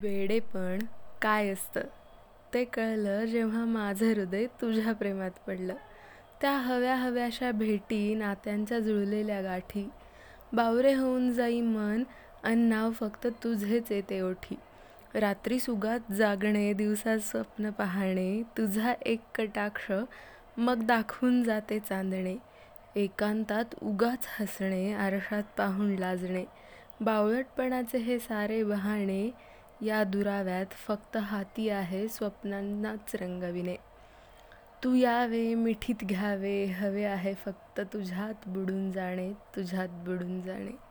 वेडेपण काय असतं? ते कळलं जेव्हा माझं हृदय तुझ्या प्रेमात पडलं. त्या हव्या हव्याशा भेटी नात्यांच्या जुळलेल्या गाठी. बावरे होऊन जाई मन अन नाव फक्त तुझेच येते ओठी. रात्री सुगात जागणे दिवसात स्वप्न पाहणे तुझा एक कटाक्ष मग दाखवून जाते चांदणे. एकांतात उगाच हसणे आरशात पाहून लाजणे. बावळटपणाचे हे सारे बहाणे या दुराव्यात फक्त हाती आहे स्वप्नांनाच रंगविणे. तू यावे मिठीत घ्यावे हवे आहे फक्त तुझ्यात बुडून जाणे तुझ्यात बुडून जाणे.